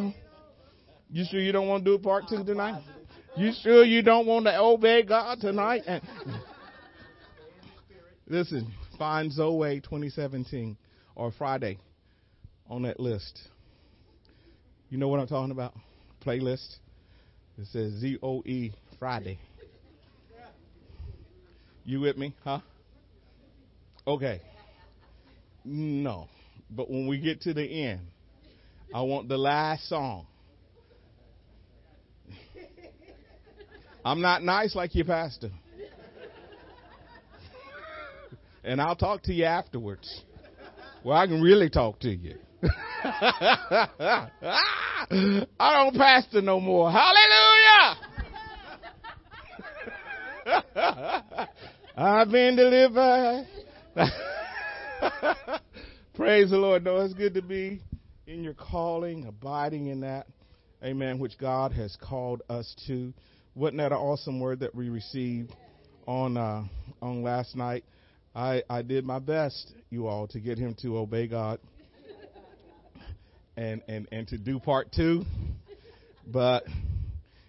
Mm. You sure you don't want to do part two tonight? You sure you don't want to obey God tonight? And listen, find Zoe 2017 or Friday on that list. You know what I'm talking about? Playlist. It says Z O E Friday. You with me? Huh? Okay. No. But when we get to the end, I want the last song. I'm not nice like your pastor. And I'll talk to you afterwards. Well, I can really talk to you. I don't pastor no more. Hallelujah! I've been delivered. Praise the Lord. No, it's good to be in your calling, abiding in that. Amen. Which God has called us to. Wasn't that an awesome word that we received on uh, on last night? I I did my best, you all, to get him to obey God and and and to do part two, but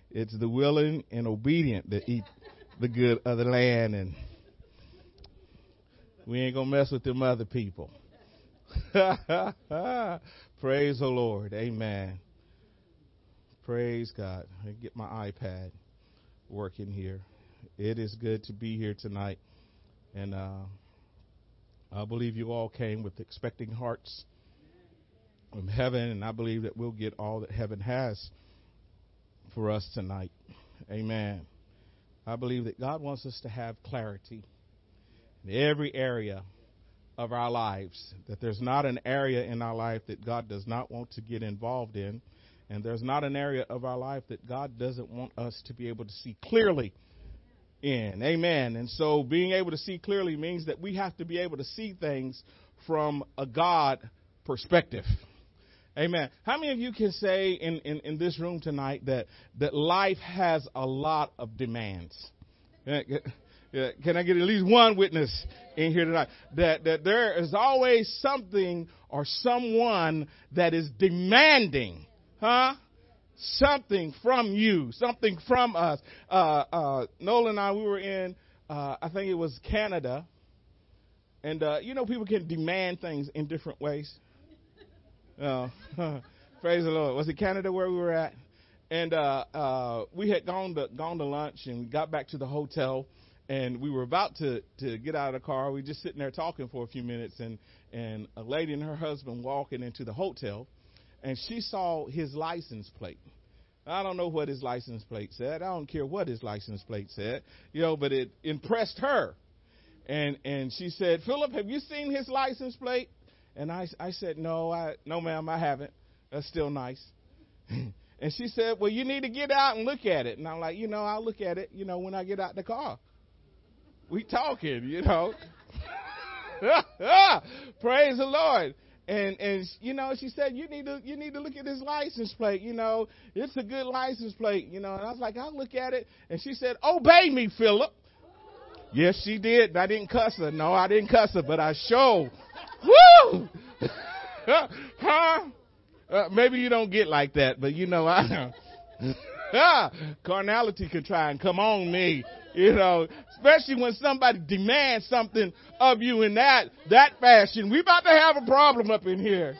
it's the willing and obedient that eat the good of the land, and we ain't gonna mess with them other people. Praise the Lord. Amen. Praise God. I get my iPad working here. It is good to be here tonight. And uh, I believe you all came with expecting hearts from heaven, and I believe that we'll get all that heaven has for us tonight. Amen. I believe that God wants us to have clarity in every area of our lives, that there's not an area in our life that God does not want to get involved in, and there's not an area of our life that God doesn't want us to be able to see clearly in. Amen. And so being able to see clearly means that we have to be able to see things from a God perspective. Amen. How many of you can say in, in, in this room tonight that, that life has a lot of demands? Can I get at least one witness in here tonight? That, that there is always something or someone that is demanding, huh? Something from you, something from us. Uh, uh, Nolan and I, we were in, uh, I think it was Canada. And, uh, you know, people can demand things in different ways. Uh, praise the Lord. Was it Canada where we were at? And uh, uh, we had gone to gone to lunch and we got back to the hotel and we were about to to get out of the car. We were just sitting there talking for a few minutes, and and a lady and her husband walking into the hotel, and she saw his license plate. I don't know what his license plate said. I don't care what his license plate said, you know, but it impressed her. And and she said, "Phillip, have you seen his license plate?" And I I said, "No, I no ma'am, I haven't. That's still nice." and she said, "Well, you need to get out and look at it." And I'm like, "You know, I'll look at it, you know, when I get out the car." We talking, you know. Praise the Lord. And and you know, she said, You need to you need to look at this license plate, you know. It's a good license plate, you know. And I was like, I'll look at it. And she said, Obey me, Phillip. Yes, she did. I didn't cuss her. No, I didn't cuss her, but I showed. Woo! huh? Uh, maybe you don't get like that, but you know, I carnality can try and come on me you know, especially when somebody demands something of you in that, that fashion. We about to have a problem up in here.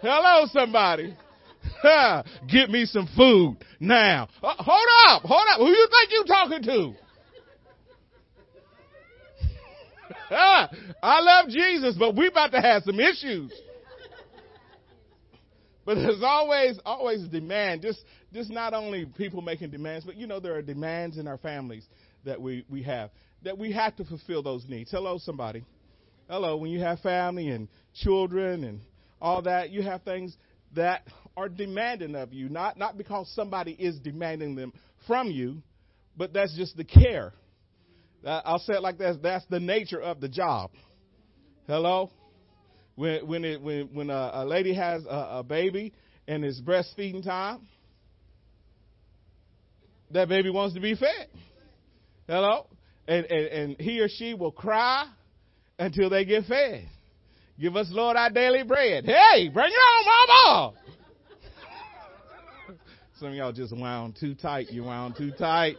Hello, somebody. Get me some food now. Uh, hold up, hold up. Who you think you talking to? I love Jesus, but we about to have some issues. But there's always, always demand. Just, just not only people making demands, but you know, there are demands in our families that we, we have, that we have to fulfill those needs. Hello, somebody. Hello, when you have family and children and all that, you have things that are demanding of you, not, not because somebody is demanding them from you, but that's just the care. Uh, I'll say it like this that's the nature of the job. Hello? When, when, it, when, when a, a lady has a, a baby and it's breastfeeding time, that baby wants to be fed. Hello? And, and, and he or she will cry until they get fed. Give us, Lord, our daily bread. Hey, bring it on, mama! Some of y'all just wound too tight. You wound too tight.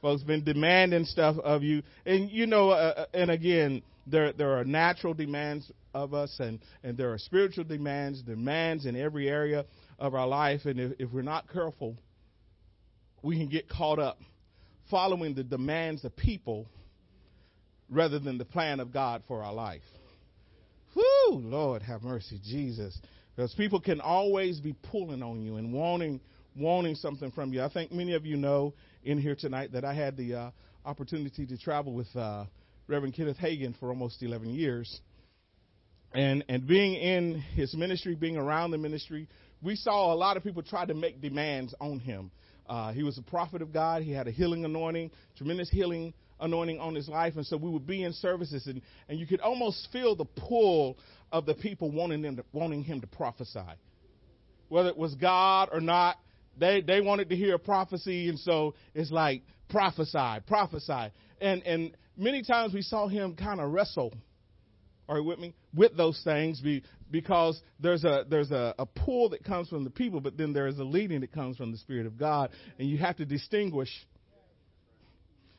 Folks been demanding stuff of you, and you know, uh, uh, and again, there there are natural demands of us, and and there are spiritual demands, demands in every area of our life, and if, if we're not careful, we can get caught up following the demands of people rather than the plan of God for our life. Whoo, Lord have mercy, Jesus. Because people can always be pulling on you and wanting wanting something from you. I think many of you know in here tonight that I had the uh, opportunity to travel with uh, Reverend Kenneth Hagin for almost 11 years. And, and being in his ministry, being around the ministry, we saw a lot of people try to make demands on him. Uh, he was a prophet of God. He had a healing anointing, tremendous healing anointing on his life. And so we would be in services, and, and you could almost feel the pull of the people wanting, them to, wanting him to prophesy. Whether it was God or not, they, they wanted to hear a prophecy, and so it's like, prophesy, prophesy. And, and many times we saw him kind of wrestle, are you with me, with those things be, because there's a, there's a, a pull that comes from the people, but then there is a leading that comes from the Spirit of God, and you have to distinguish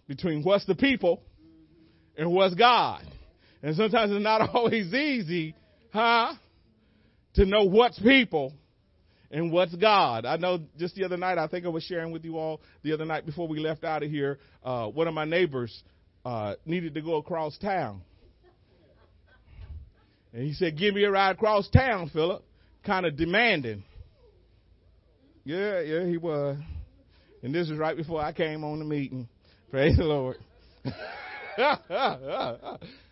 between what's the people and what's God. And sometimes it's not always easy, huh, to know what's people and what's God. I know just the other night, I think I was sharing with you all the other night before we left out of here, uh, one of my neighbors uh, needed to go across town. And he said, Give me a ride across town, Phillip. Kind of demanding. Yeah, yeah, he was. And this was right before I came on the meeting. Praise the Lord. and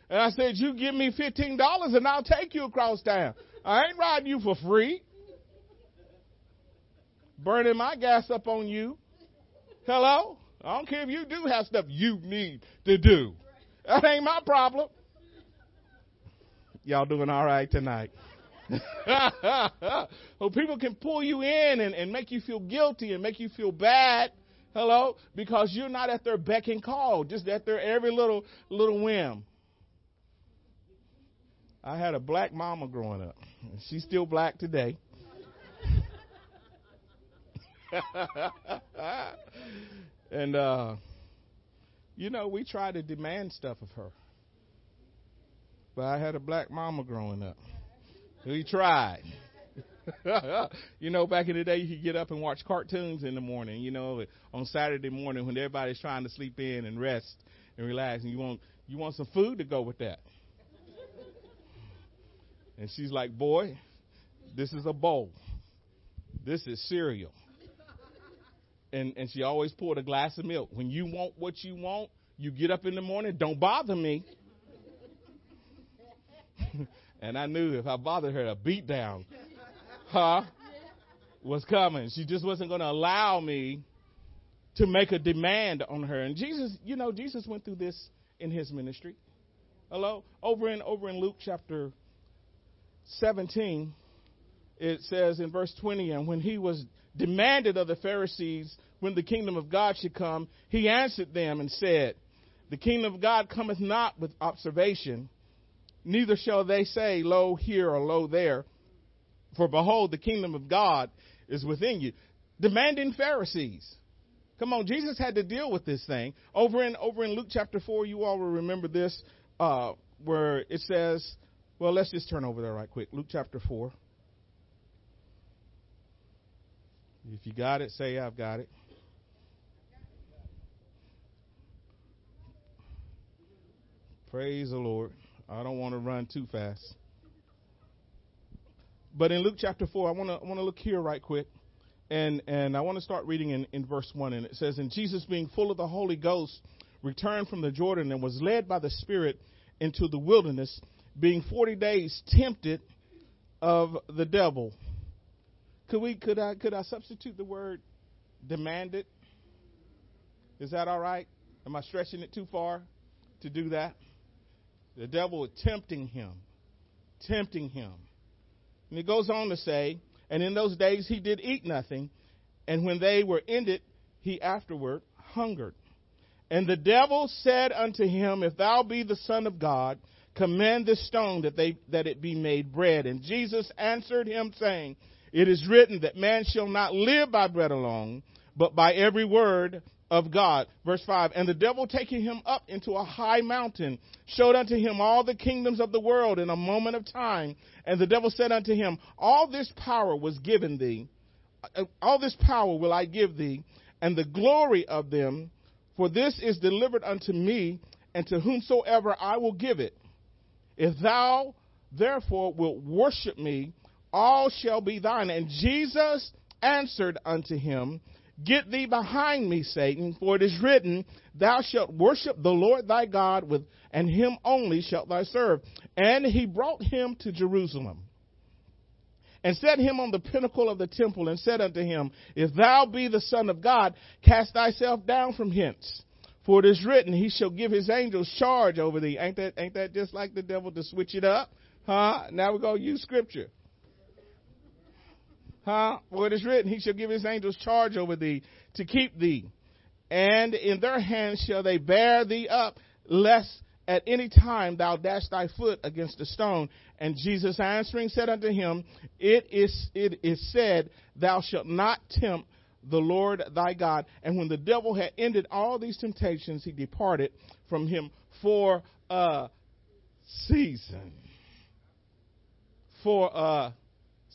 I said, You give me $15 and I'll take you across town. I ain't riding you for free burning my gas up on you. Hello? I don't care if you do have stuff you need to do. That ain't my problem. Y'all doing all right tonight? well, people can pull you in and, and make you feel guilty and make you feel bad. Hello? Because you're not at their beck and call, just at their every little little whim. I had a black mama growing up. She's still black today. and uh, you know, we try to demand stuff of her. But I had a black mama growing up. We tried. you know, back in the day, you could get up and watch cartoons in the morning. You know, on Saturday morning when everybody's trying to sleep in and rest and relax, and you want you want some food to go with that. And she's like, "Boy, this is a bowl. This is cereal and, and she always poured a glass of milk. When you want what you want, you get up in the morning, don't bother me. And I knew if I bothered her, a beat down, huh, was coming. She just wasn't going to allow me to make a demand on her. And Jesus, you know, Jesus went through this in his ministry. Hello? Over in over in Luke chapter 17, it says in verse 20, and when he was demanded of the Pharisees when the kingdom of God should come, he answered them and said, The kingdom of God cometh not with observation, neither shall they say, Lo here or lo there. For behold, the kingdom of God is within you. Demanding Pharisees. Come on, Jesus had to deal with this thing. Over in over in Luke chapter four, you all will remember this, uh, where it says, well, let's just turn over there right quick. Luke chapter four. If you got it, say, I've got it. Praise the Lord. I don't want to run too fast. But in Luke chapter 4, I want to want to look here right quick. And and I want to start reading in, in verse 1 and it says and Jesus being full of the Holy Ghost returned from the Jordan and was led by the Spirit into the wilderness being 40 days tempted of the devil. Could we could I could I substitute the word demanded? Is that all right? Am I stretching it too far to do that? The devil was tempting him, tempting him. And he goes on to say, and in those days he did eat nothing, and when they were ended, he afterward hungered. And the devil said unto him, If thou be the Son of God, command this stone that they that it be made bread. And Jesus answered him, saying, It is written that man shall not live by bread alone, but by every word of God. Verse 5 And the devil taking him up into a high mountain showed unto him all the kingdoms of the world in a moment of time. And the devil said unto him, All this power was given thee, uh, all this power will I give thee, and the glory of them, for this is delivered unto me, and to whomsoever I will give it. If thou therefore wilt worship me, all shall be thine. And Jesus answered unto him, Get thee behind me, Satan, for it is written, Thou shalt worship the Lord thy God with, and him only shalt thou serve. And he brought him to Jerusalem and set him on the pinnacle of the temple and said unto him, If thou be the Son of God, cast thyself down from hence. For it is written, He shall give His angels charge over thee. Ain't that, ain't that just like the devil to switch it up? Huh? Now we're going to use scripture. Huh? For it is written, He shall give His angels charge over thee to keep thee. And in their hands shall they bear thee up, lest at any time thou dash thy foot against a stone. And Jesus answering said unto him, It is, it is said, Thou shalt not tempt the Lord thy God. And when the devil had ended all these temptations, he departed from him for a season. For a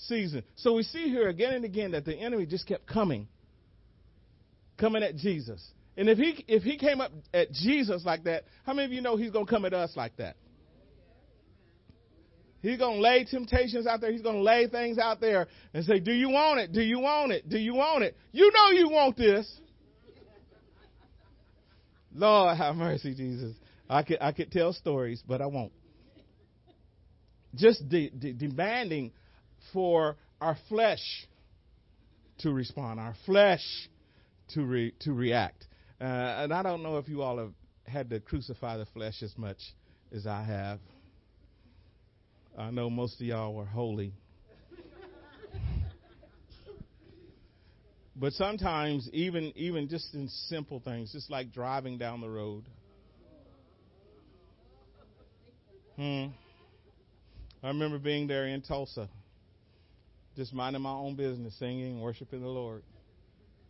season. So we see here again and again that the enemy just kept coming, coming at Jesus. And if he if he came up at Jesus like that, how many of you know he's gonna come at us like that? He's to lay temptations out there. He's to lay things out there and say, Do you want it? Do you want it? Do you want it? You know you want this. Lord have mercy, Jesus. I could, I could tell stories, but I won't. Just de- de- demanding for our flesh to respond, our flesh to, re- to react. Uh, and I don't know if you all have had to crucify the flesh as much as I have. I know most of y'all are holy. but sometimes even even just in simple things, just like driving down the road. Hmm. I remember being there in Tulsa, just minding my own business, singing, worshiping the Lord.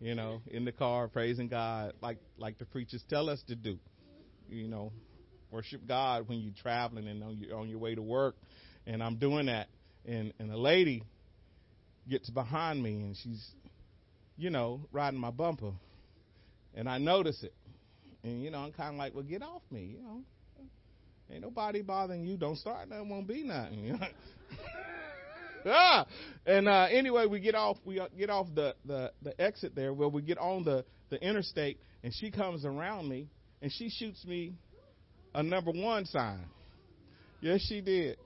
You know, in the car, praising God, like like the preachers tell us to do. You know, worship God when you're traveling and on your on your way to work. And I'm doing that, and and a lady gets behind me, and she's, you know, riding my bumper, and I notice it, and you know, I'm kind of like, well, get off me, you know, ain't nobody bothering you, don't start, nothing. Won't be nothing, you know. and uh, anyway, we get off, we get off the the the exit there, where we get on the the interstate, and she comes around me, and she shoots me a number one sign. Yes, she did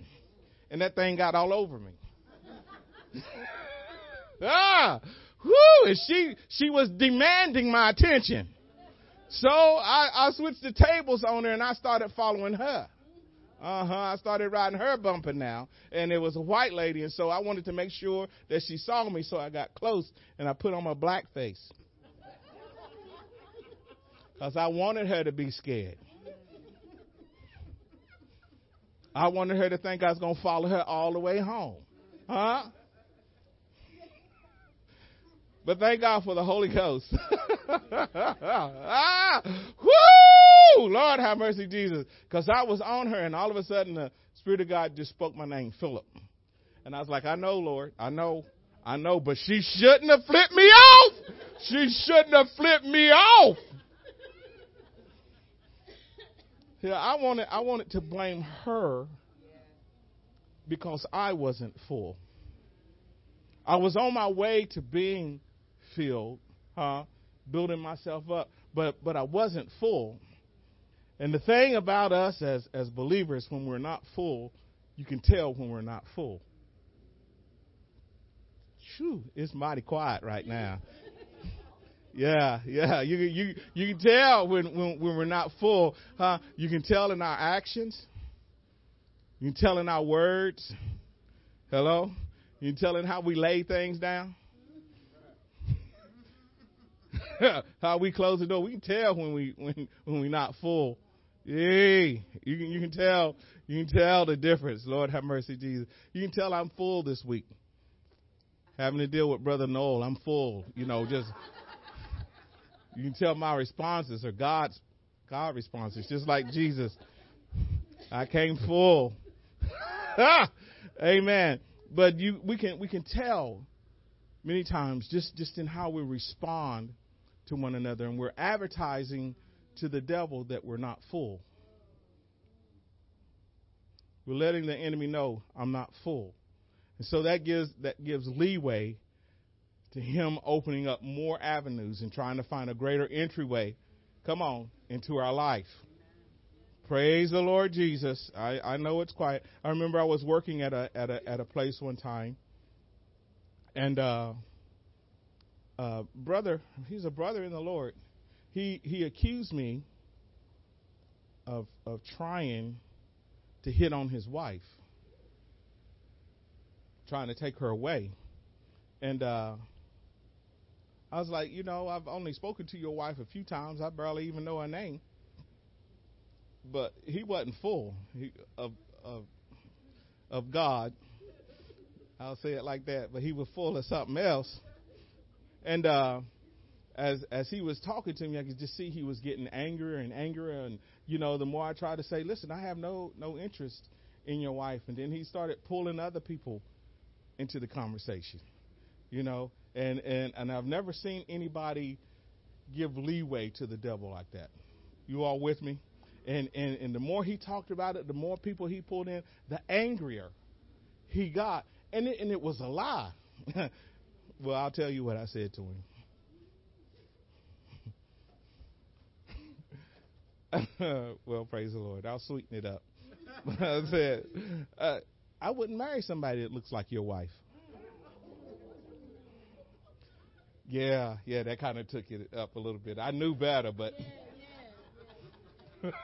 and that thing got all over me. ah, whoo! And she she was demanding my attention. So I, I switched the tables on her and I started following her. Uh huh. I started riding her bumper now, and it was a white lady, and so I wanted to make sure that she saw me. So I got close and I put on my black face because I wanted her to be scared. I wanted her to think I was going to follow her all the way home. Huh? But thank God for the Holy Ghost. ah, woo! Lord have mercy, Jesus. Because I was on her, and all of a sudden the Spirit of God just spoke my name, Phillip. And I was like, I know, Lord. I know. I know. But she shouldn't have flipped me off. She shouldn't have flipped me off. Yeah, I wanted I wanted to blame her because I wasn't full. I was on my way to being filled, huh? Building myself up, but but I wasn't full. And the thing about us as as believers, when we're not full, you can tell when we're not full. Phew, it's mighty quiet right now. Yeah, yeah. You you you can tell when when, when we're not full. Huh? You can tell in our actions. You can tell in our words. Hello. You can tell in how we lay things down. how we close the door. We can tell when we when when we're not full. Yay. You can you can tell you can tell the difference. Lord have mercy, Jesus. You can tell I'm full this week. having to deal with Brother Noel. I'm full. You know, just you can tell my responses are God's God responses, just like Jesus. I came full. Amen. But you we can we can tell many times just, just in how we respond to one another and we're advertising to the devil that we're not full. We're letting the enemy know I'm not full. And so that gives that gives leeway to him opening up more avenues and trying to find a greater entryway, come on, into our life. Praise the Lord Jesus. I, I know it's quiet. I remember I was working at a at a at a place one time and uh uh brother he's a brother in the Lord. He he accused me of of trying to hit on his wife. Trying to take her away. And uh I was like, you know, I've only spoken to your wife a few times. I barely even know her name. But he wasn't full he, of of of God. I'll say it like that. But he was full of something else. And uh, as as he was talking to me, I could just see he was getting angrier and angrier. And you know, the more I tried to say, listen, I have no no interest in your wife. And then he started pulling other people into the conversation. You know, and and and I've never seen anybody give leeway to the devil like that. You all with me? And and and the more he talked about it, the more people he pulled in, the angrier he got. And it, and it was a lie. well, I'll tell you what I said to him. well, praise the Lord. I'll sweeten it up. I said, uh, I wouldn't marry somebody that looks like your wife. Yeah, yeah, that kind of took it up a little bit. I knew better, but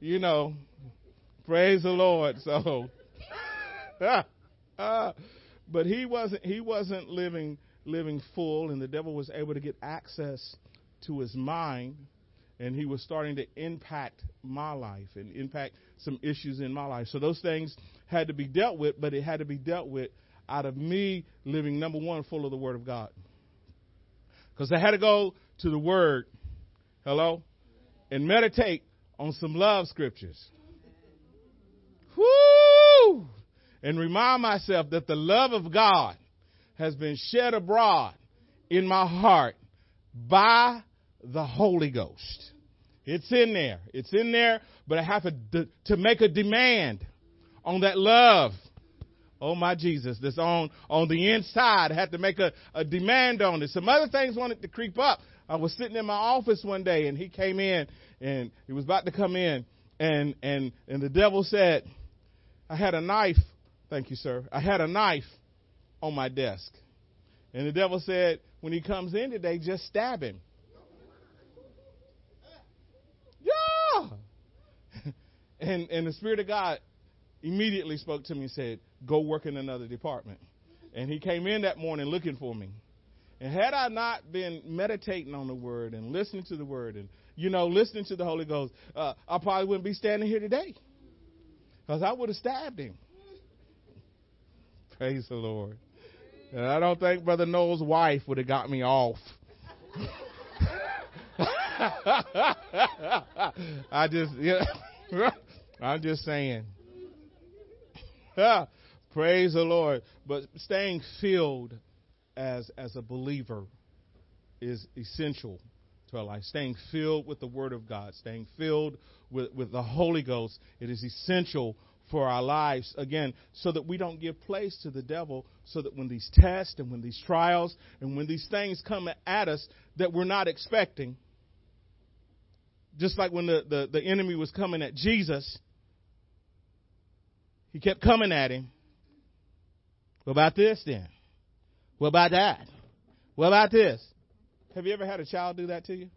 you know, praise the Lord. So, but he wasn't he wasn't living living full, and the devil was able to get access to his mind, and he was starting to impact my life and impact some issues in my life. So those things had to be dealt with, but it had to be dealt with out of me living, number one, full of the Word of God. Because I had to go to the Word, hello, and meditate on some love scriptures. Whoo! And remind myself that the love of God has been shed abroad in my heart by the Holy Ghost. It's in there. It's in there, but I have to, to make a demand on that love Oh my Jesus, that's on on the inside. I had to make a, a demand on it. Some other things wanted to creep up. I was sitting in my office one day and he came in and he was about to come in and and and the devil said, I had a knife. Thank you, sir. I had a knife on my desk. And the devil said, when he comes in today, just stab him. Yeah. and and the Spirit of God immediately spoke to me and said, Go work in another department. And he came in that morning looking for me. And had I not been meditating on the word and listening to the word and, you know, listening to the Holy Ghost, uh, I probably wouldn't be standing here today. Because I would have stabbed him. Praise the Lord. And I don't think Brother Noel's wife would have got me off. I just, yeah, I'm just saying. Praise the Lord. But staying filled as as a believer is essential to our life. Staying filled with the Word of God, staying filled with, with the Holy Ghost, it is essential for our lives, again, so that we don't give place to the devil, so that when these tests and when these trials and when these things come at us that we're not expecting, just like when the, the, the enemy was coming at Jesus, he kept coming at him. What about this then? What about that? What about this? Have you ever had a child do that to you?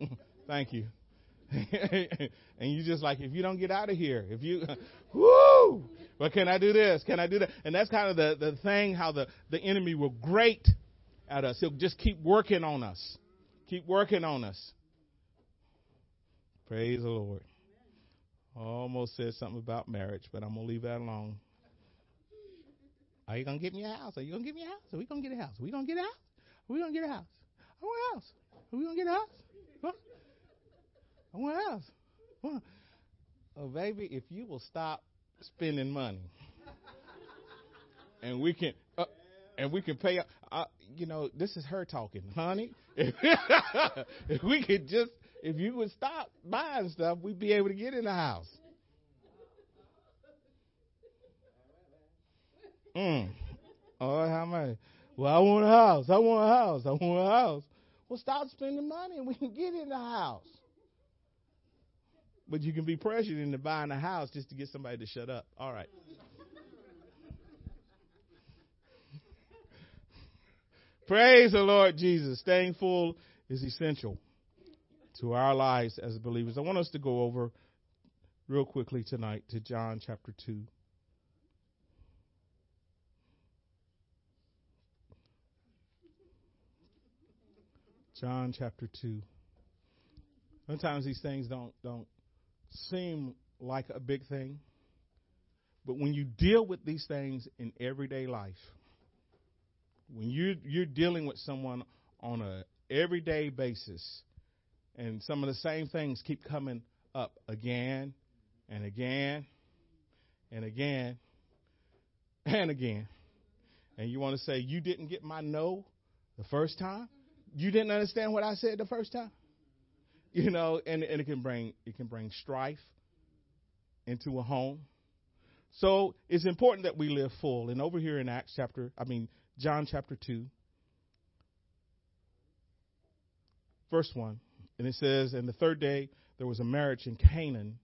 Thank you. and you just like, if you don't get out of here, if you, whoo, well, can I do this? Can I do that? And that's kind of the, the thing how the, the enemy will grate at us. He'll just keep working on us. Keep working on us. Praise the Lord almost said something about marriage, but I'm going to leave that alone. Are you gonna get me a house? Are you gonna get me a house? Are we gonna get a house? Are we gonna get a house? Are we gonna get a house? House. Are we gonna get a house? What? House. What? Oh, baby, if you will stop spending money, and we can, uh, and we can pay. Uh, you know, this is her talking, honey. if we could just, if you would stop buying stuff, we'd be able to get in the house. Mm. Oh, how much? Well, I want a house. I want a house. I want a house. Well, stop spending money and we can get in the house. But you can be pressured into buying a house just to get somebody to shut up. All right. Praise the Lord Jesus. Staying full is essential to our lives as believers. I want us to go over real quickly tonight to John chapter 2. John chapter 2. Sometimes these things don't don't seem like a big thing, but when you deal with these things in everyday life, when you you're dealing with someone on a everyday basis, and some of the same things keep coming up again and again and again and again, and you want to say you didn't get my no the first time, you didn't understand what I said the first time, you know, and and it can bring it can bring strife into a home. So it's important that we live full. And over here in Acts chapter, I mean John chapter 2, verse 1. And it says, And the third day there was a marriage in Canaan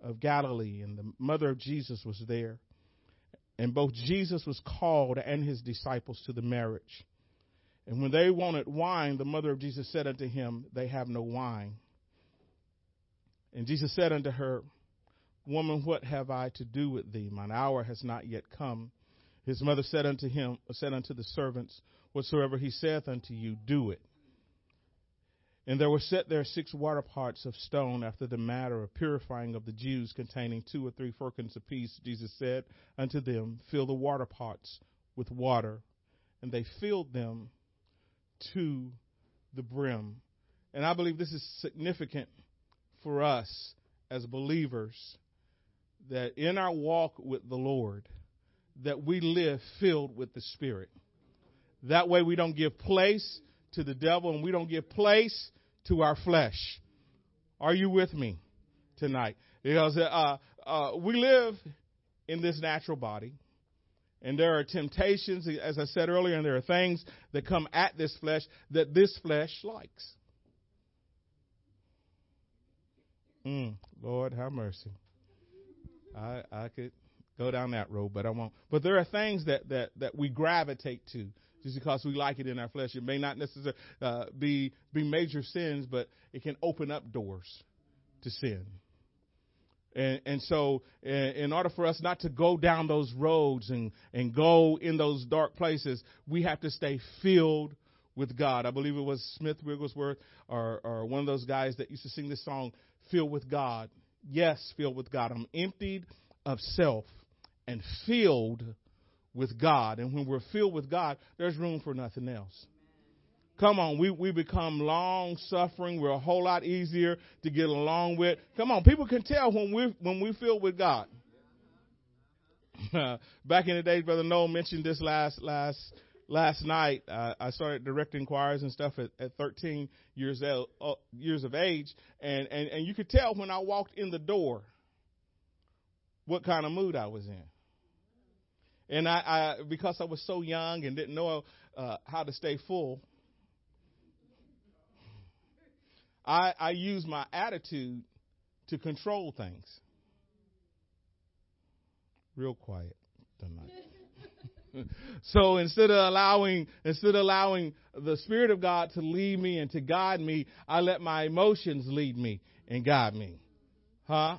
of Galilee, and the mother of Jesus was there. And both Jesus was called and his disciples to the marriage. And when they wanted wine, the mother of Jesus said unto him, They have no wine. And Jesus said unto her, Woman, what have I to do with thee? Mine hour has not yet come. His mother said unto him, said unto the servants, Whatsoever he saith unto you, do it. And there were set there six water pots of stone after the manner of purifying of the Jews, containing two or three firkins apiece. Jesus said unto them, Fill the water pots with water. And they filled them to the brim. And I believe this is significant for us as believers that in our walk with the Lord, that we live filled with the Spirit. That way we don't give place to the devil and we don't give place to our flesh. Are you with me tonight? Because uh, uh, we live in this natural body. And there are temptations, as I said earlier, and there are things that come at this flesh that this flesh likes. Mm, Lord, have mercy. I I could go down that road, but I won't. But there are things that that that we gravitate to just because we like it in our flesh. It may not necessarily uh, be be major sins, but it can open up doors to sin. And, and so, in order for us not to go down those roads and, and go in those dark places, we have to stay filled with God. I believe it was Smith Wigglesworth or, or one of those guys that used to sing this song, Filled with God. Yes, filled with God. I'm emptied of self and filled with God. And when we're filled with God, there's room for nothing else. Come on, we, we become long suffering. We're a whole lot easier to get along with. Come on, people can tell when we when we feel with God. back in the days, Brother Noel mentioned this last last last night. Uh, I started directing choirs and stuff at, at 13 years el- uh, years of age, and, and and you could tell when I walked in the door what kind of mood I was in. And I, I because I was so young and didn't know uh, how to stay full, I, I use my attitude to control things. Real quiet tonight. so instead of allowing instead of allowing the spirit of God to lead me and to guide me, I let my emotions lead me and guide me. Huh?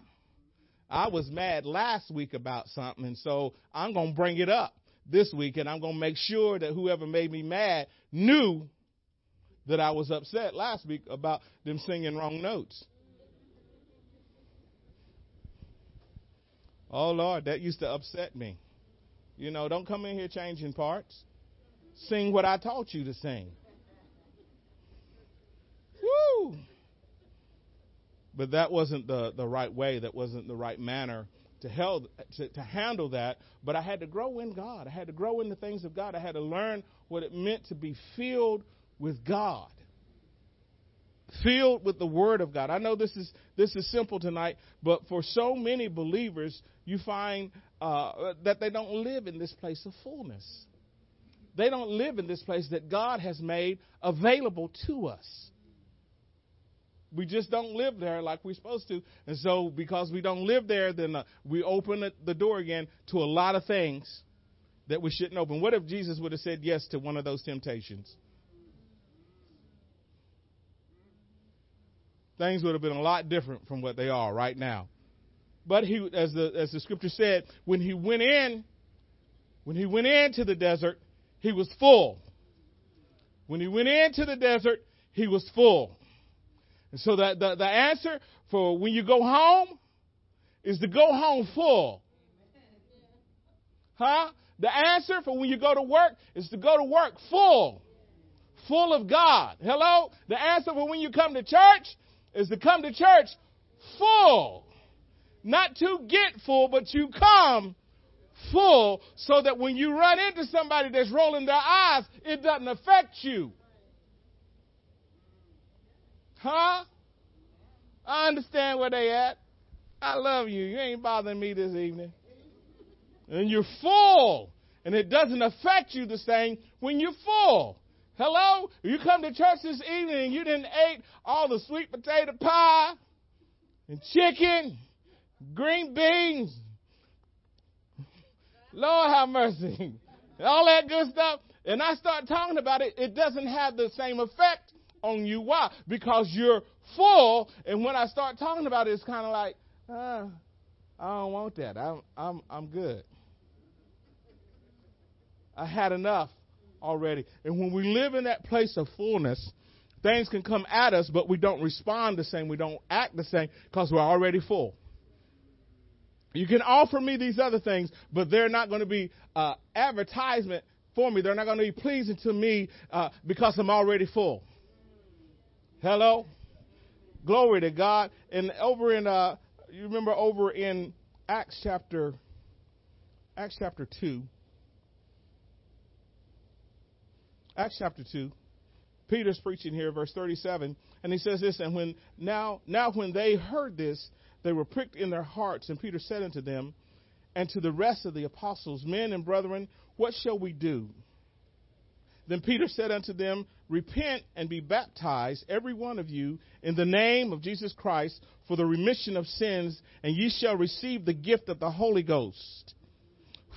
I was mad last week about something, and so I'm going to bring it up this week, and I'm going to make sure that whoever made me mad knew that I was upset last week about them singing wrong notes. Oh Lord, that used to upset me. You know, don't come in here changing parts. Sing what I taught you to sing. Woo! But that wasn't the, the right way. That wasn't the right manner to, held, to, to handle that. But I had to grow in God. I had to grow in the things of God. I had to learn what it meant to be filled with God filled with the word of God. I know this is this is simple tonight, but for so many believers, you find uh, that they don't live in this place of fullness. They don't live in this place that God has made available to us. We just don't live there like we're supposed to. And so, because we don't live there, then uh, we open the door again to a lot of things that we shouldn't open. What if Jesus would have said yes to one of those temptations? things would have been a lot different from what they are right now. But he, as the, as the scripture said, when he went in, when he went into the desert, he was full. When he went into the desert, he was full. And so the, the, the answer for when you go home is to go home full. Huh? The answer for when you go to work is to go to work full. Full of God. Hello? The answer for when you come to church is to come to church full. Not to get full, but you come full so that when you run into somebody that's rolling their eyes, it doesn't affect you. Huh? I understand where they at. I love you. You ain't bothering me this evening. And you're full. And it doesn't affect you the same when you're full. Hello? You come to church this evening and you didn't eat all the sweet potato pie and chicken, green beans. Lord have mercy. all that good stuff. And I start talking about it, it doesn't have the same effect on you. Why? Because you're full. And when I start talking about it, it's kind of like, uh, I don't want that. I'm, I'm, I'm good. I had enough already. And when we live in that place of fullness, things can come at us, but we don't respond the same. We don't act the same because we're already full. You can offer me these other things, but they're not going to be uh, advertisement for me. They're not going to be pleasing to me uh, because I'm already full. Hello? Glory to God. And over in, uh, you remember over in Acts chapter, Acts chapter 2, Acts chapter 2. Peter's preaching here, verse 37, and he says this, and when now now when they heard this, they were pricked in their hearts, and Peter said unto them, and to the rest of the apostles, Men and brethren, what shall we do? Then Peter said unto them, Repent and be baptized, every one of you, in the name of Jesus Christ, for the remission of sins, and ye shall receive the gift of the Holy Ghost.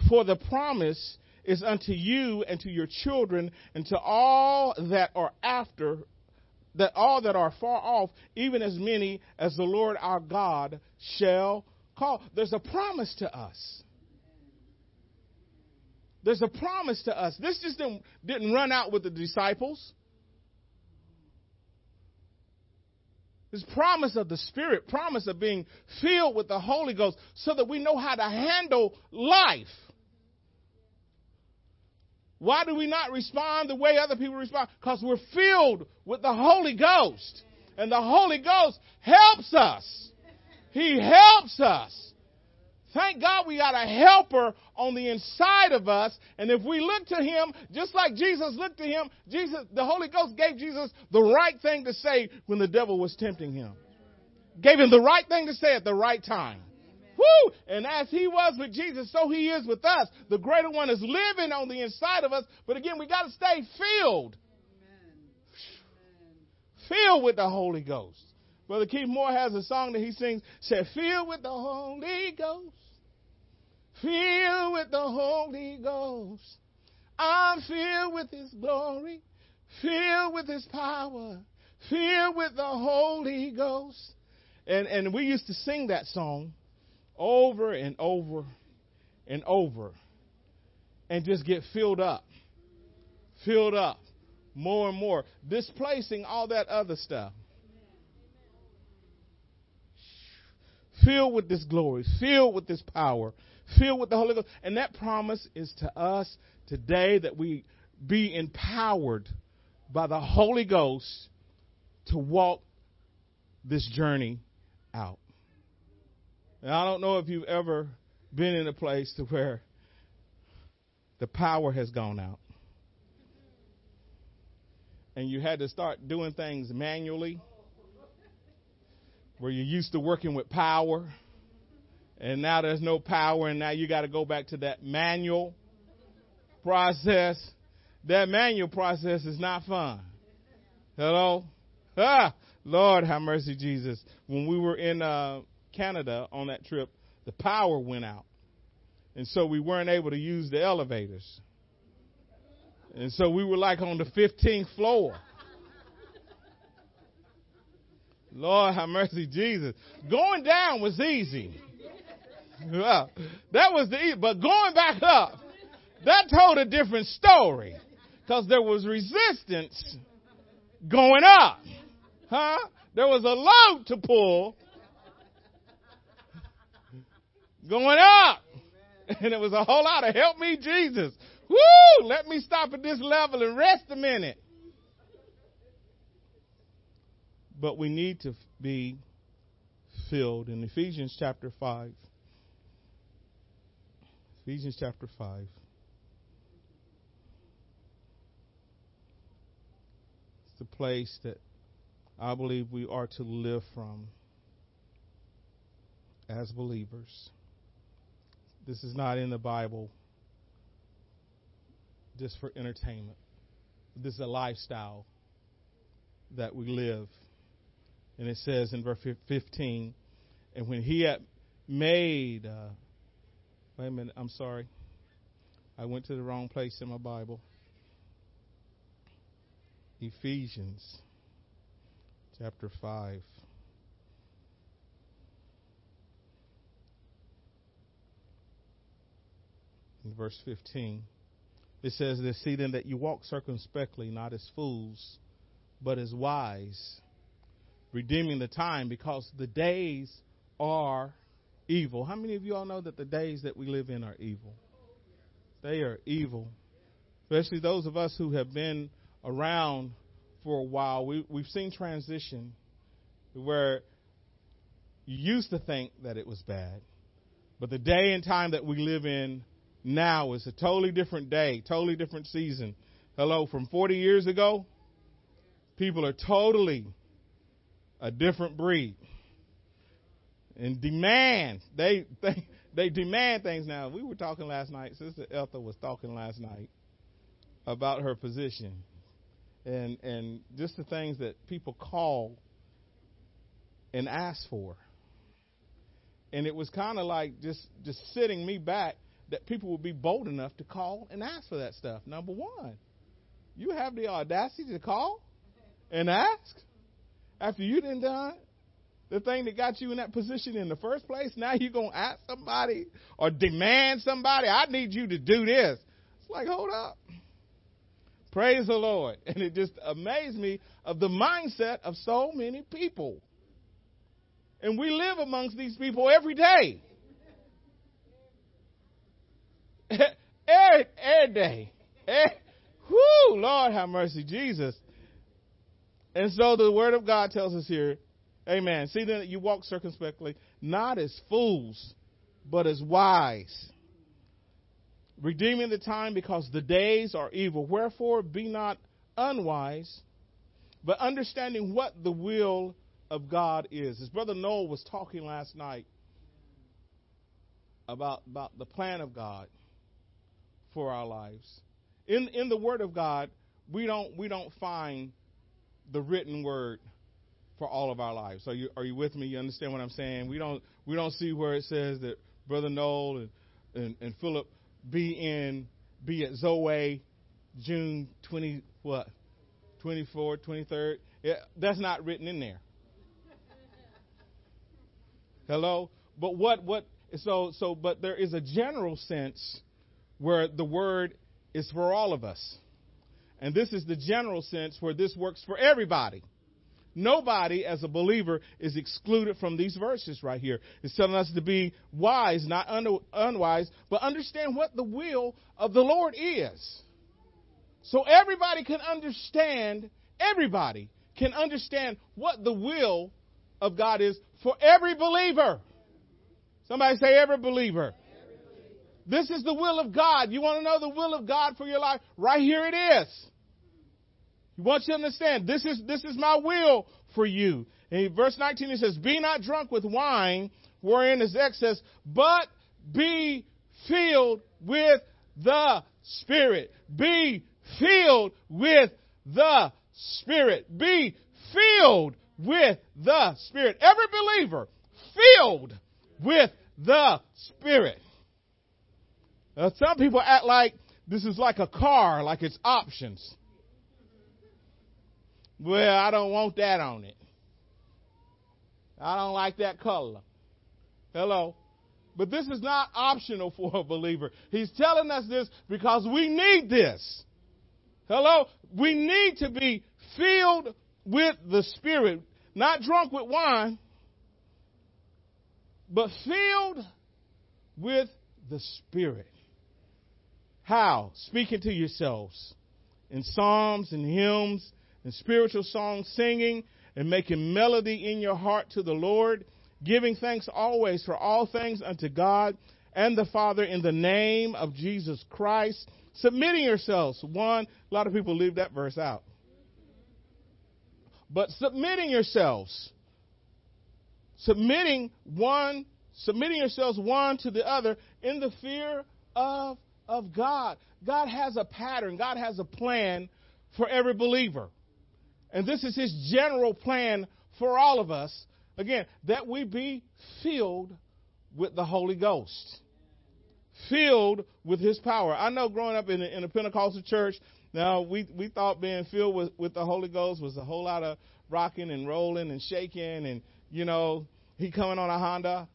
For the promise is unto you and to your children and to all that are after that all that are far off even as many as the Lord our God shall call. There's a promise to us. There's a promise to us. This just didn't, didn't run out with the disciples. This promise of the Spirit, promise of being filled with the Holy Ghost so that we know how to handle life. Why do we not respond the way other people respond? Because we're filled with the Holy Ghost. And the Holy Ghost helps us. He helps us. Thank God we got a helper on the inside of us. And if we look to him, just like Jesus looked to him, Jesus, the Holy Ghost gave Jesus the right thing to say when the devil was tempting him. Gave him the right thing to say at the right time. Woo! And as he was with Jesus, so he is with us. The greater one is living on the inside of us. But again, we got to stay filled. Filled with the Holy Ghost. Brother Keith Moore has a song that he sings, said, Filled with the Holy Ghost. Filled with the Holy Ghost. I'm filled with his glory. Filled with his power. Filled with the Holy Ghost. And, and we used to sing that song over and over and over and just get filled up. Filled up more and more, displacing all that other stuff. Filled with this glory, filled with this power, filled with the Holy Ghost. And that promise is to us today that we be empowered by the Holy Ghost to walk this journey out. And I don't know if you've ever been in a place to where the power has gone out. And you had to start doing things manually where you're used to working with power and now there's no power and now you got to go back to that manual process. That manual process is not fun. Hello? Ah, Lord have mercy, Jesus. When we were in uh, Canada on that trip, the power went out. And so we weren't able to use the elevators. And so we were like on the 15th floor. Lord have mercy, Jesus. Going down was easy. Yeah, that was the, but going back up, that told a different story. Cause there was resistance going up. Huh? There was a load to pull going up. And it was a whole lot of help me, Jesus. Woo! Let me stop at this level and rest a minute. But we need to be filled. In Ephesians chapter 5, Ephesians chapter 5. It's the place that I believe we are to live from as believers. This is not in the Bible just for entertainment. This is a lifestyle that we live. And it says in verse 15, and when he had made, uh, wait a minute, I'm sorry. I went to the wrong place in my Bible. Ephesians chapter 5. Verse 15, it says this See then that you walk circumspectly, not as fools, but as wise, redeeming the time because the days are evil. How many of you all know that the days that we live in are evil? They are evil. Especially those of us who have been around for a while. We, we've seen transition where you used to think that it was bad. But the day and time that we live in now is a totally different day, totally different season. Hello, from 40 years ago, people are totally a different breed and demand. They they they demand things now. We were talking last night. Sister Eltha was talking last night about her position and and just the things that people call and ask for. And it was kind of like just just sitting me back that people would be bold enough to call and ask for that stuff. Number one, you have the audacity to call and ask after you didn't done the thing that got you in that position in the first place. Now you're gonna ask somebody or demand somebody, I need you to do this. It's like, hold up. Praise the Lord. And it just amazed me of the mindset of so many people. And we live amongst these people every day. every, every day. Eh, every, whoo, Lord have mercy, Jesus. And so the word of God tells us here, amen. See then that you walk circumspectly, not as fools, but as wise. Redeeming the time because the days are evil. Wherefore be not unwise, but understanding what the will of God is. As Brother Noel was talking last night about, about the plan of God for our lives. In in the Word of God, we don't we don't find the written word for all of our lives. Are you are you with me? You understand what I'm saying? We don't we don't see where it says that Brother Noel and, and, and Phillip be in be at Zoe June twenty what? Twenty fourth, twenty third. Yeah, that's not written in there. Hello? But what what so so but there is a general sense where the word is for all of us. And this is the general sense where this works for everybody. nobody as a believer is excluded from these verses right here. It's telling us to be wise, not un- unwise, but understand what the will of the Lord is. So everybody can understand, everybody can understand what the will of God is for every believer. Somebody say every believer. This is the will of God. You want to know the will of God for your life? Right here it is. He wants you to understand this is this is my will for you. In verse 19 it says, Be not drunk with wine wherein is excess, but be filled with the Spirit. Be filled with the Spirit. Be filled with the Spirit. Every believer filled with the Spirit. Now, some people act like this is like a car, like it's options. Well, I don't want that on it. I don't like that color. Hello. But this is not optional for a believer. He's telling us this because we need this. Hello? We need to be filled with the Spirit, not drunk with wine, but filled with the Spirit. How? Speaking to yourselves in psalms and hymns and spiritual songs, singing and making melody in your heart to the Lord, giving thanks always for all things unto God and the Father in the name of Jesus Christ, submitting yourselves. One, a lot of people leave that verse out. But submitting yourselves, submitting one, submitting yourselves one to the other in the fear of, of God. God has a pattern. God has a plan for every believer. And this is his general plan for all of us. Again, that we be filled with the Holy Ghost. Filled with his power. I know growing up in a, in a Pentecostal church, now we, we thought being filled with, with the Holy Ghost was a whole lot of rocking and rolling and shaking and, you know, he coming on a Honda.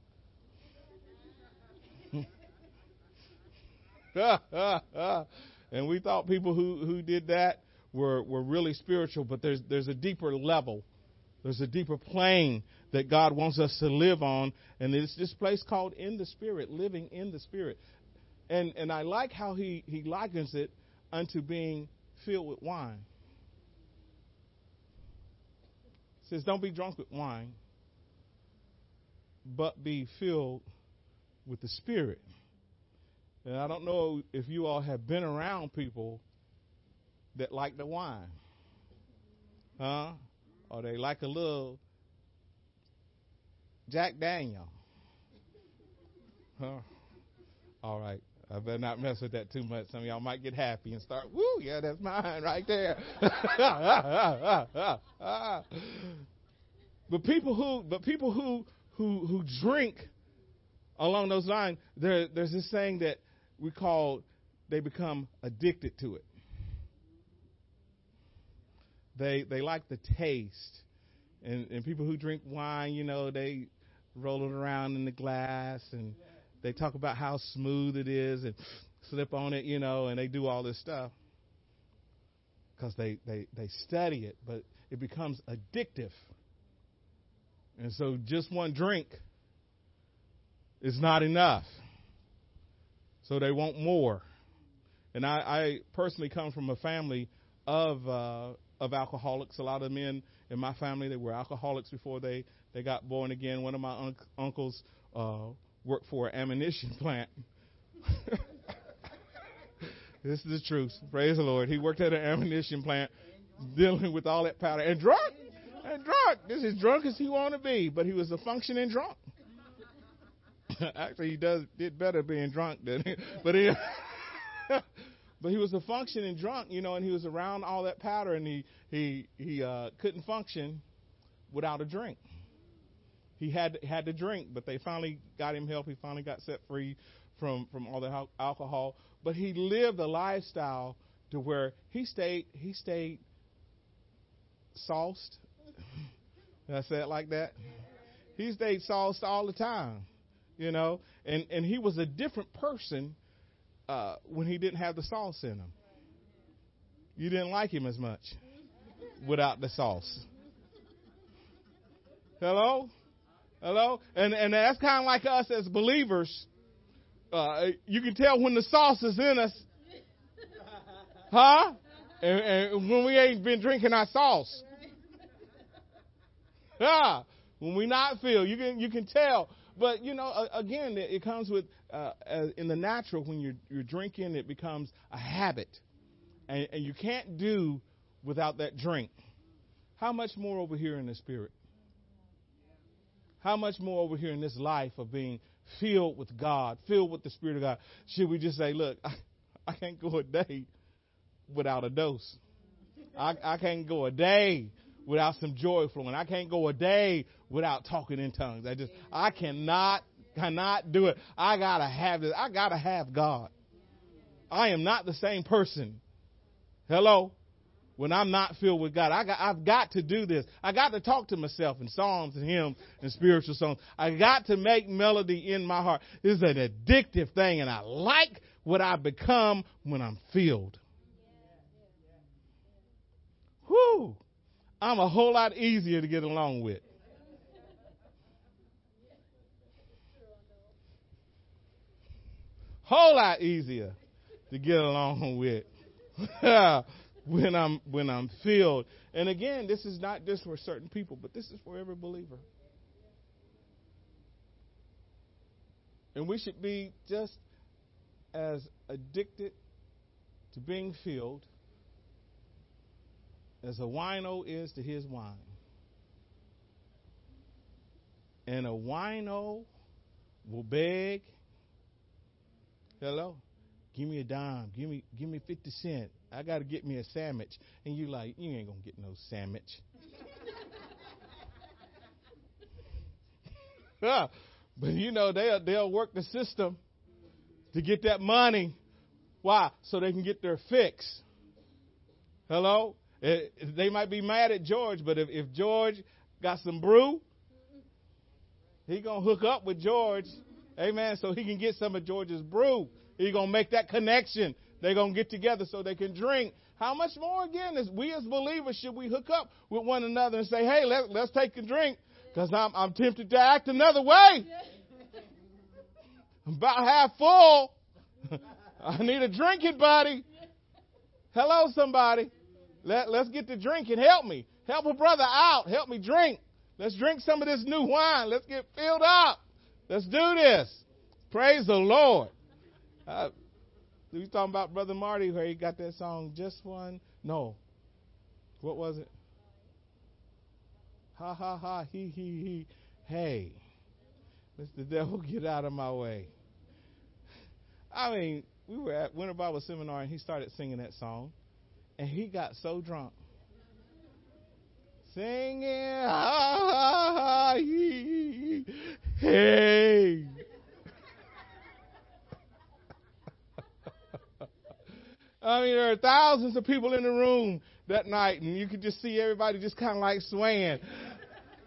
and we thought people who, who did that were, were really spiritual, but there's, there's a deeper level. There's a deeper plane that God wants us to live on, and it's this place called in the Spirit, living in the Spirit. And, and I like how he, he likens it unto being filled with wine. He says, Don't be drunk with wine, but be filled with the Spirit. And I don't know if you all have been around people that like the wine. Huh? Or they like a little Jack Daniel. Huh? All right. I better not mess with that too much. Some of y'all might get happy and start, woo, yeah, that's mine right there. but people who but people who who who drink along those lines, there, there's this saying that we call they become addicted to it. They they like the taste. And and people who drink wine, you know, they roll it around in the glass and they talk about how smooth it is and slip on it, you know, and they do all this stuff because they, they, they study it, but it becomes addictive. And so just one drink is not enough. So they want more. And I, I personally come from a family of uh, of alcoholics. A lot of men in my family they were alcoholics before they they got born again. One of my un- uncles uh, worked for an ammunition plant. this is the truth. Praise the Lord. He worked at an ammunition plant, dealing with all that powder and drunk. And drunk. This is drunk as he wanted to be, but he was a functioning drunk. Actually, he does did better being drunk than, but he. but he was a functioning drunk, you know, and he was around all that powder, and he he he uh, couldn't function without a drink. He had had to drink, but they finally got him help. He finally got set free from from all the alcohol. But he lived a lifestyle to where he stayed he stayed sauced. Did I say it like that? He stayed sauced all the time, you know, and and he was a different person uh, when he didn't have the sauce in him. You didn't like him as much without the sauce. Hello? Hello? And and that's kind of like us as believers. Uh, you can tell when the sauce is in us. Huh? And, and when we ain't been drinking our sauce. Yeah. When we not filled, you can you can tell. But you know, again, it comes with uh, in the natural when you're you're drinking, it becomes a habit, and, and you can't do without that drink. How much more over here in the spirit? How much more over here in this life of being filled with God, filled with the Spirit of God? Should we just say, look, I, I can't go a day without a dose. I, I can't go a day without some joy flowing. I can't go a day without talking in tongues. I just, I cannot, cannot do it. I gotta have this. I gotta have God. I am not the same person. Hello? when I'm not filled with God. I got, I've got to do this. I got to talk to myself in psalms and hymns and spiritual songs. I got to make melody in my heart. This is an addictive thing, and I like what I become when I'm filled. Whew! I'm a whole lot easier to get along with. Whole lot easier to get along with. when I'm when I'm filled. And again, this is not just for certain people, but this is for every believer. And we should be just as addicted to being filled as a wino is to his wine. And a wino will beg, hello, give me a dime, give me give me fifty cent. I got to get me a sandwich. And you like, you ain't to get no sandwich. but you know, they'll, they'll work the system to get that money. Why? So they can get their fix. Hello? It, they might be mad at George, but if, if George got some brew, he gonna hook up with George, amen, so he can get some of George's brew. He gonna make that connection they're going to get together so they can drink. How much more again is we as believers should we hook up with one another and say, hey, let, let's take a drink because I'm, I'm tempted to act another way. I'm about half full. I need a drinking buddy. Hello, somebody. Let, let's get to drinking. Help me. Help a brother out. Help me drink. Let's drink some of this new wine. Let's get filled up. Let's do this. Praise the Lord. Uh, we talking about Brother Marty where he got that song, Just One. No. What was it? Ha ha ha, he he he. Hey, Mr. Devil, get out of my way. I mean, we were at Winter Bible Seminar and he started singing that song, and he got so drunk. Singing, ha ha ha, he, hey. I mean, there are thousands of people in the room that night, and you could just see everybody just kind of like swaying.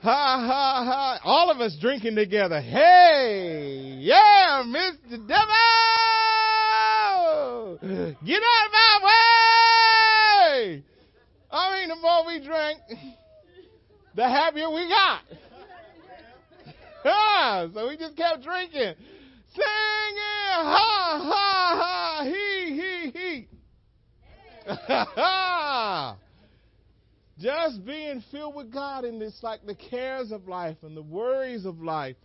Ha ha ha! All of us drinking together. Hey, yeah, Mr. Devil, get out of my way! I mean, the more we drank, the happier we got. Ah, so we just kept drinking, singing, ha ha ha, he he he. just being filled with God and it's like the cares of life and the worries of life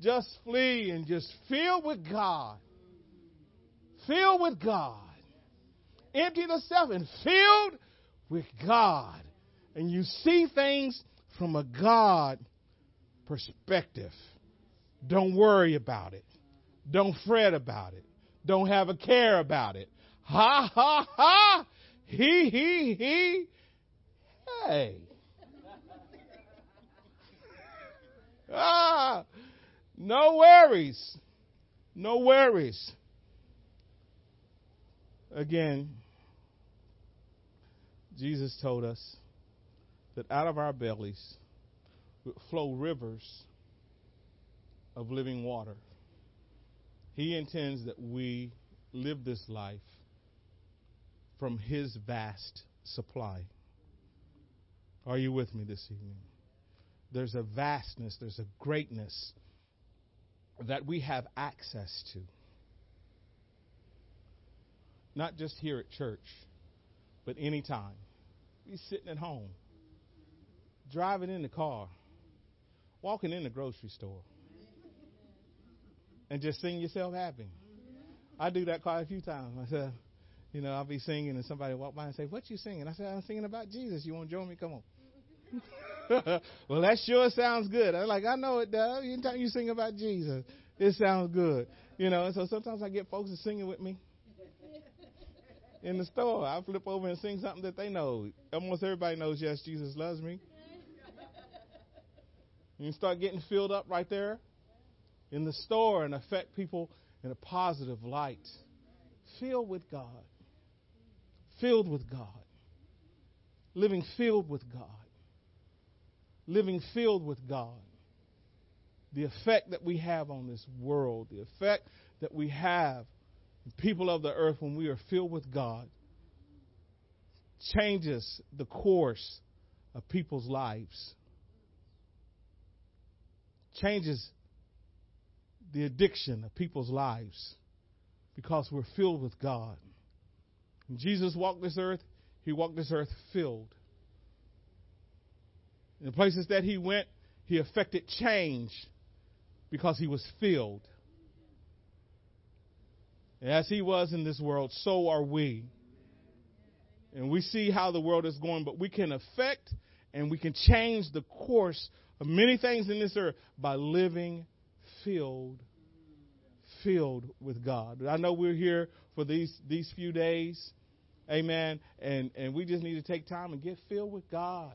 just flee and just filled with God. Filled with God. Empty the self and filled with God. And you see things from a God perspective. Don't worry about it. Don't fret about it. Don't have a care about it. Ha ha ha! He he he! Hey! ah! No worries. No worries. Again, Jesus told us that out of our bellies would flow rivers of living water. He intends that we live this life from his vast supply. Are you with me this evening? there's a vastness, there's a greatness that we have access to. Not just here at church, but anytime. Be sitting at home, driving in the car, walking in the grocery store, and just sing yourself happy. I do that quite a few times. I said, you know, I'll be singing and somebody walk by and say, "What you singing?" I said, "I'm singing about Jesus. You want to join me? Come on." well, that sure sounds good. I'm like, I know it does. Anytime you sing about Jesus, it sounds good. You know, and so sometimes I get folks to singing with me in the store. I flip over and sing something that they know. Almost everybody knows, yes, Jesus loves me. You start getting filled up right there in the store and affect people in a positive light. Filled with God. Filled with God. Living filled with God. Living filled with God. The effect that we have on this world, the effect that we have people of the earth when we are filled with God changes the course of people's lives, changes the addiction of people's lives because we're filled with God. When Jesus walked this earth, he walked this earth filled. In the places that he went, he affected change because he was filled. As he was in this world, so are we. And we see how the world is going, but we can affect and we can change the course of many things in this earth by living filled filled with God. I know we're here for these these few days. Amen. And and we just need to take time and get filled with God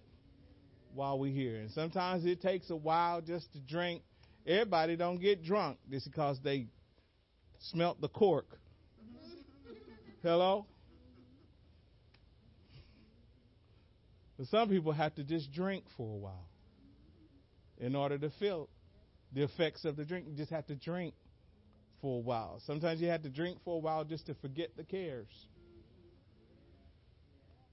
while we're here. And sometimes it takes a while just to drink. Everybody don't get drunk just because they smelt the cork. Hello? But some people have to just drink for a while in order to feel the effects of the drink. You just have to drink for a while. Sometimes you have to drink for a while just to forget the cares,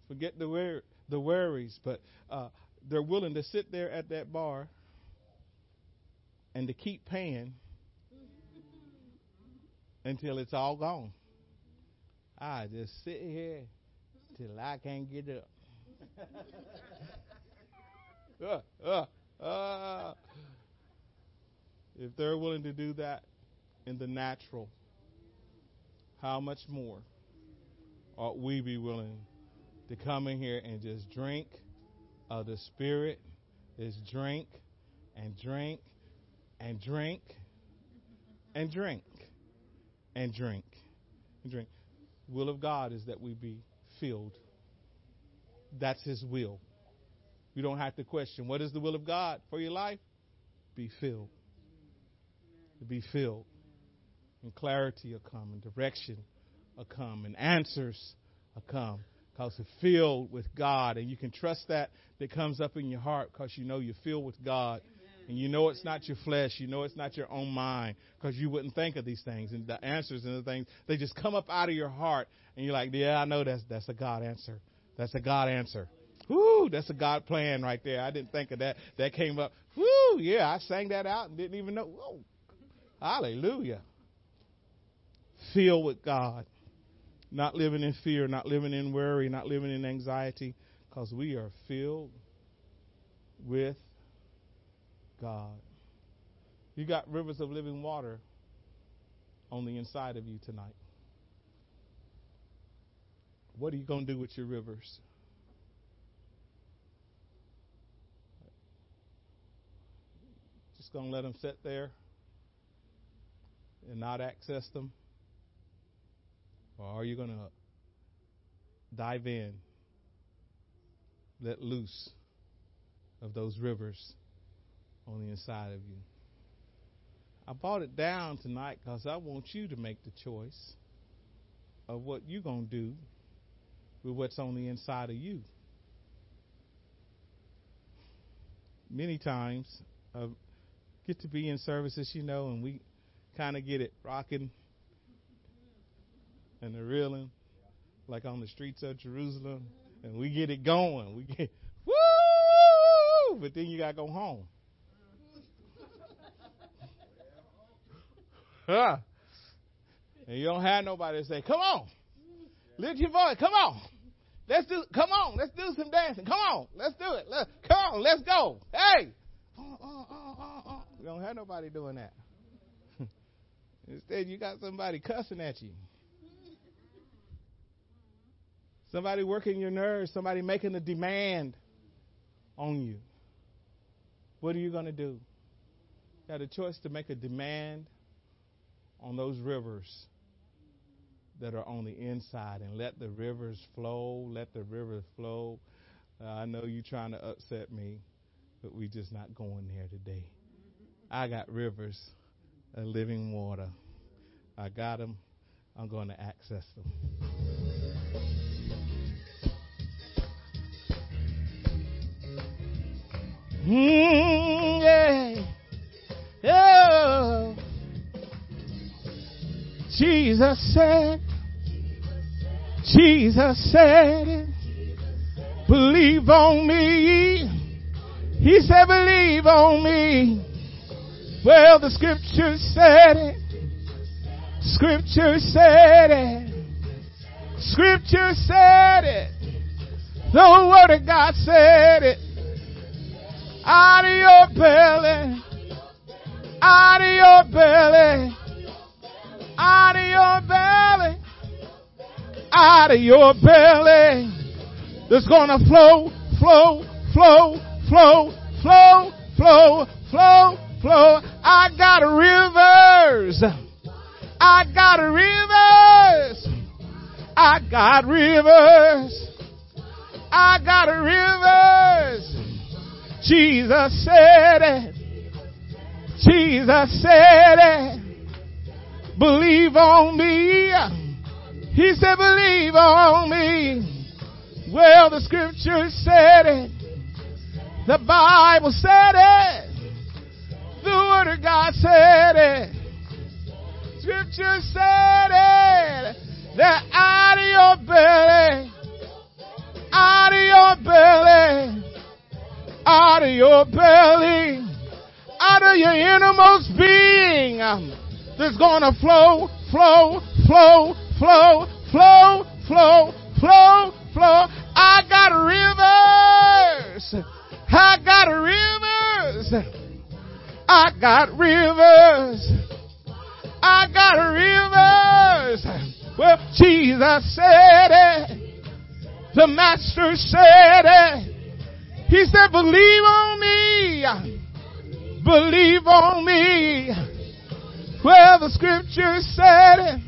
forget the wor- the worries. But uh, they're willing to sit there at that bar and to keep paying until it's all gone. I just sit here till I can't get up. uh, uh, uh. If they're willing to do that in the natural, how much more ought we be willing to come in here and just drink of the Spirit? Is drink and drink and drink and drink and drink and drink. Will of God is that we be filled. That's His will. You don't have to question what is the will of God for your life. Be filled. Be filled, and clarity will come, and direction will come, and answers will come. Because you're filled with God, and you can trust that that comes up in your heart because you know you're filled with God and you know it's not your flesh. You know it's not your own mind because you wouldn't think of these things. And the answers and the things, they just come up out of your heart. And you're like, yeah, I know that's, that's a God answer. That's a God answer. Whoo, that's a God plan right there. I didn't think of that. That came up. Whoo, yeah, I sang that out and didn't even know. Whoa, hallelujah. Filled with God. Not living in fear, not living in worry, not living in anxiety, because we are filled with God. You got rivers of living water on the inside of you tonight. What are you going to do with your rivers? Just going to let them sit there and not access them? Or are you going to dive in, let loose of those rivers on the inside of you. I brought it down tonight because I want you to make the choice of what you're going to do with what's on the inside of you. Many times, I get to be in services, you know, and we kind of get it rocking and the reeling, like on the streets of Jerusalem, and we get it going. We get, woo! But then you got to go home. And you don't have nobody to say, come on, lift your voice, come on. Let's do, come on, let's do some dancing. Come on, let's do it. Let, come on, let's go. Hey. Uh, uh, uh, you don't have nobody doing that. Instead, you got somebody cussing at you. Somebody working your nerves, somebody making a demand on you. What are you going to do? You got a choice to make a demand on those rivers that are on the inside and let the rivers flow, let the rivers flow. Uh, I know you're trying to upset me, but we're just not going there today. I got rivers of living water. I got them. I'm going to access them. Mm, Jesus said, Jesus said. Believe on me. He said, believe on me. Well, the scripture said it. Scripture said it. Scripture said it. The word of God said it. Out of your belly. Out of your belly. Out of your belly. Out of your belly. There's gonna flow, flow, flow, flow, flow, flow, flow, flow. I got rivers. I got rivers. I got rivers. I got rivers. Jesus said it. Jesus said it. Believe on me. He said, believe on me. Well, the scripture said it. The Bible said it. The Word of God said it. Scripture said it. That out of your belly, out of your belly, out of your belly, out of your innermost being, there's gonna flow, flow, flow, flow, flow, flow, flow, flow. I got rivers. I got rivers. I got rivers. I got rivers. Well, Jesus said it. The Master said it. He said, believe on me. Believe on me. Well, the scripture said it.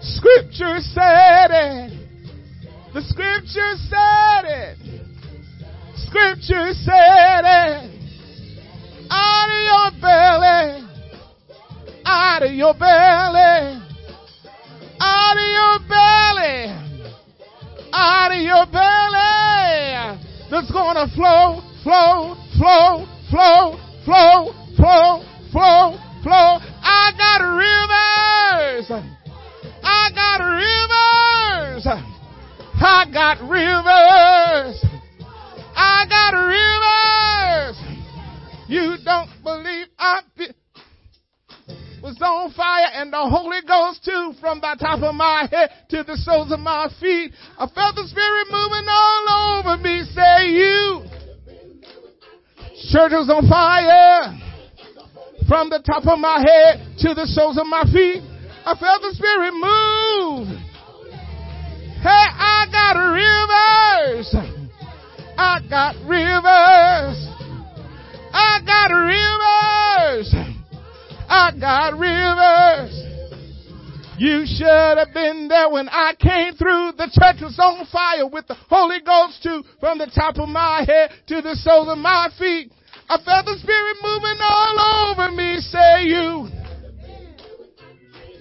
Scripture said it. The scripture said it. Scripture said it. Out of your belly. Out of your belly. Out of your belly. Out of your belly. That's gonna flow, flow, flow, flow, flow, flow, flow, flow. I got rivers. I got rivers. I got rivers. I got rivers. You don't believe I was on fire and the Holy Ghost too from the top of my head to the soles of my feet. I felt the Spirit moving all over me. Say you. Church was on fire from the top of my head to the soles of my feet. I felt the Spirit move. Hey, I got rivers. I got rivers. I got rivers. I got rivers. You should have been there when I came through. The church was on fire with the Holy Ghost too, from the top of my head to the soles of my feet. I felt the Spirit moving all over me. Say you.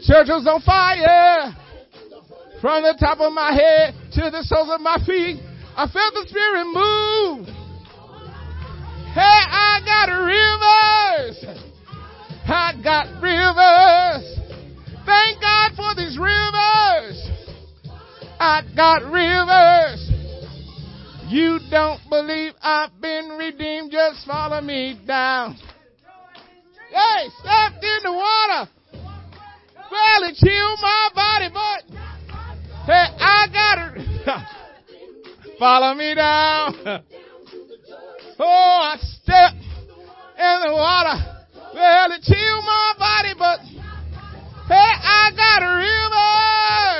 Church was on fire. From the top of my head to the soles of my feet. I felt the Spirit move. Hey, I got rivers. I got rivers. Thank God for these rivers. I got rivers. You don't believe I've been redeemed, just follow me down. Hey, stepped in the water. Well, it chilled my body, but hey, I got it. Follow me down. Oh, I step in the water. Well, it chilled my body, but hey, I got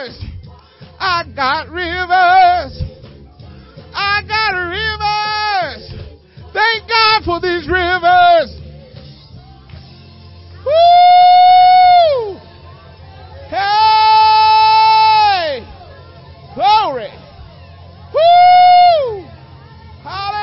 rivers. I got rivers I got rivers. Thank God for these rivers. Woo! Hey! Glory! Woo! Hallelujah!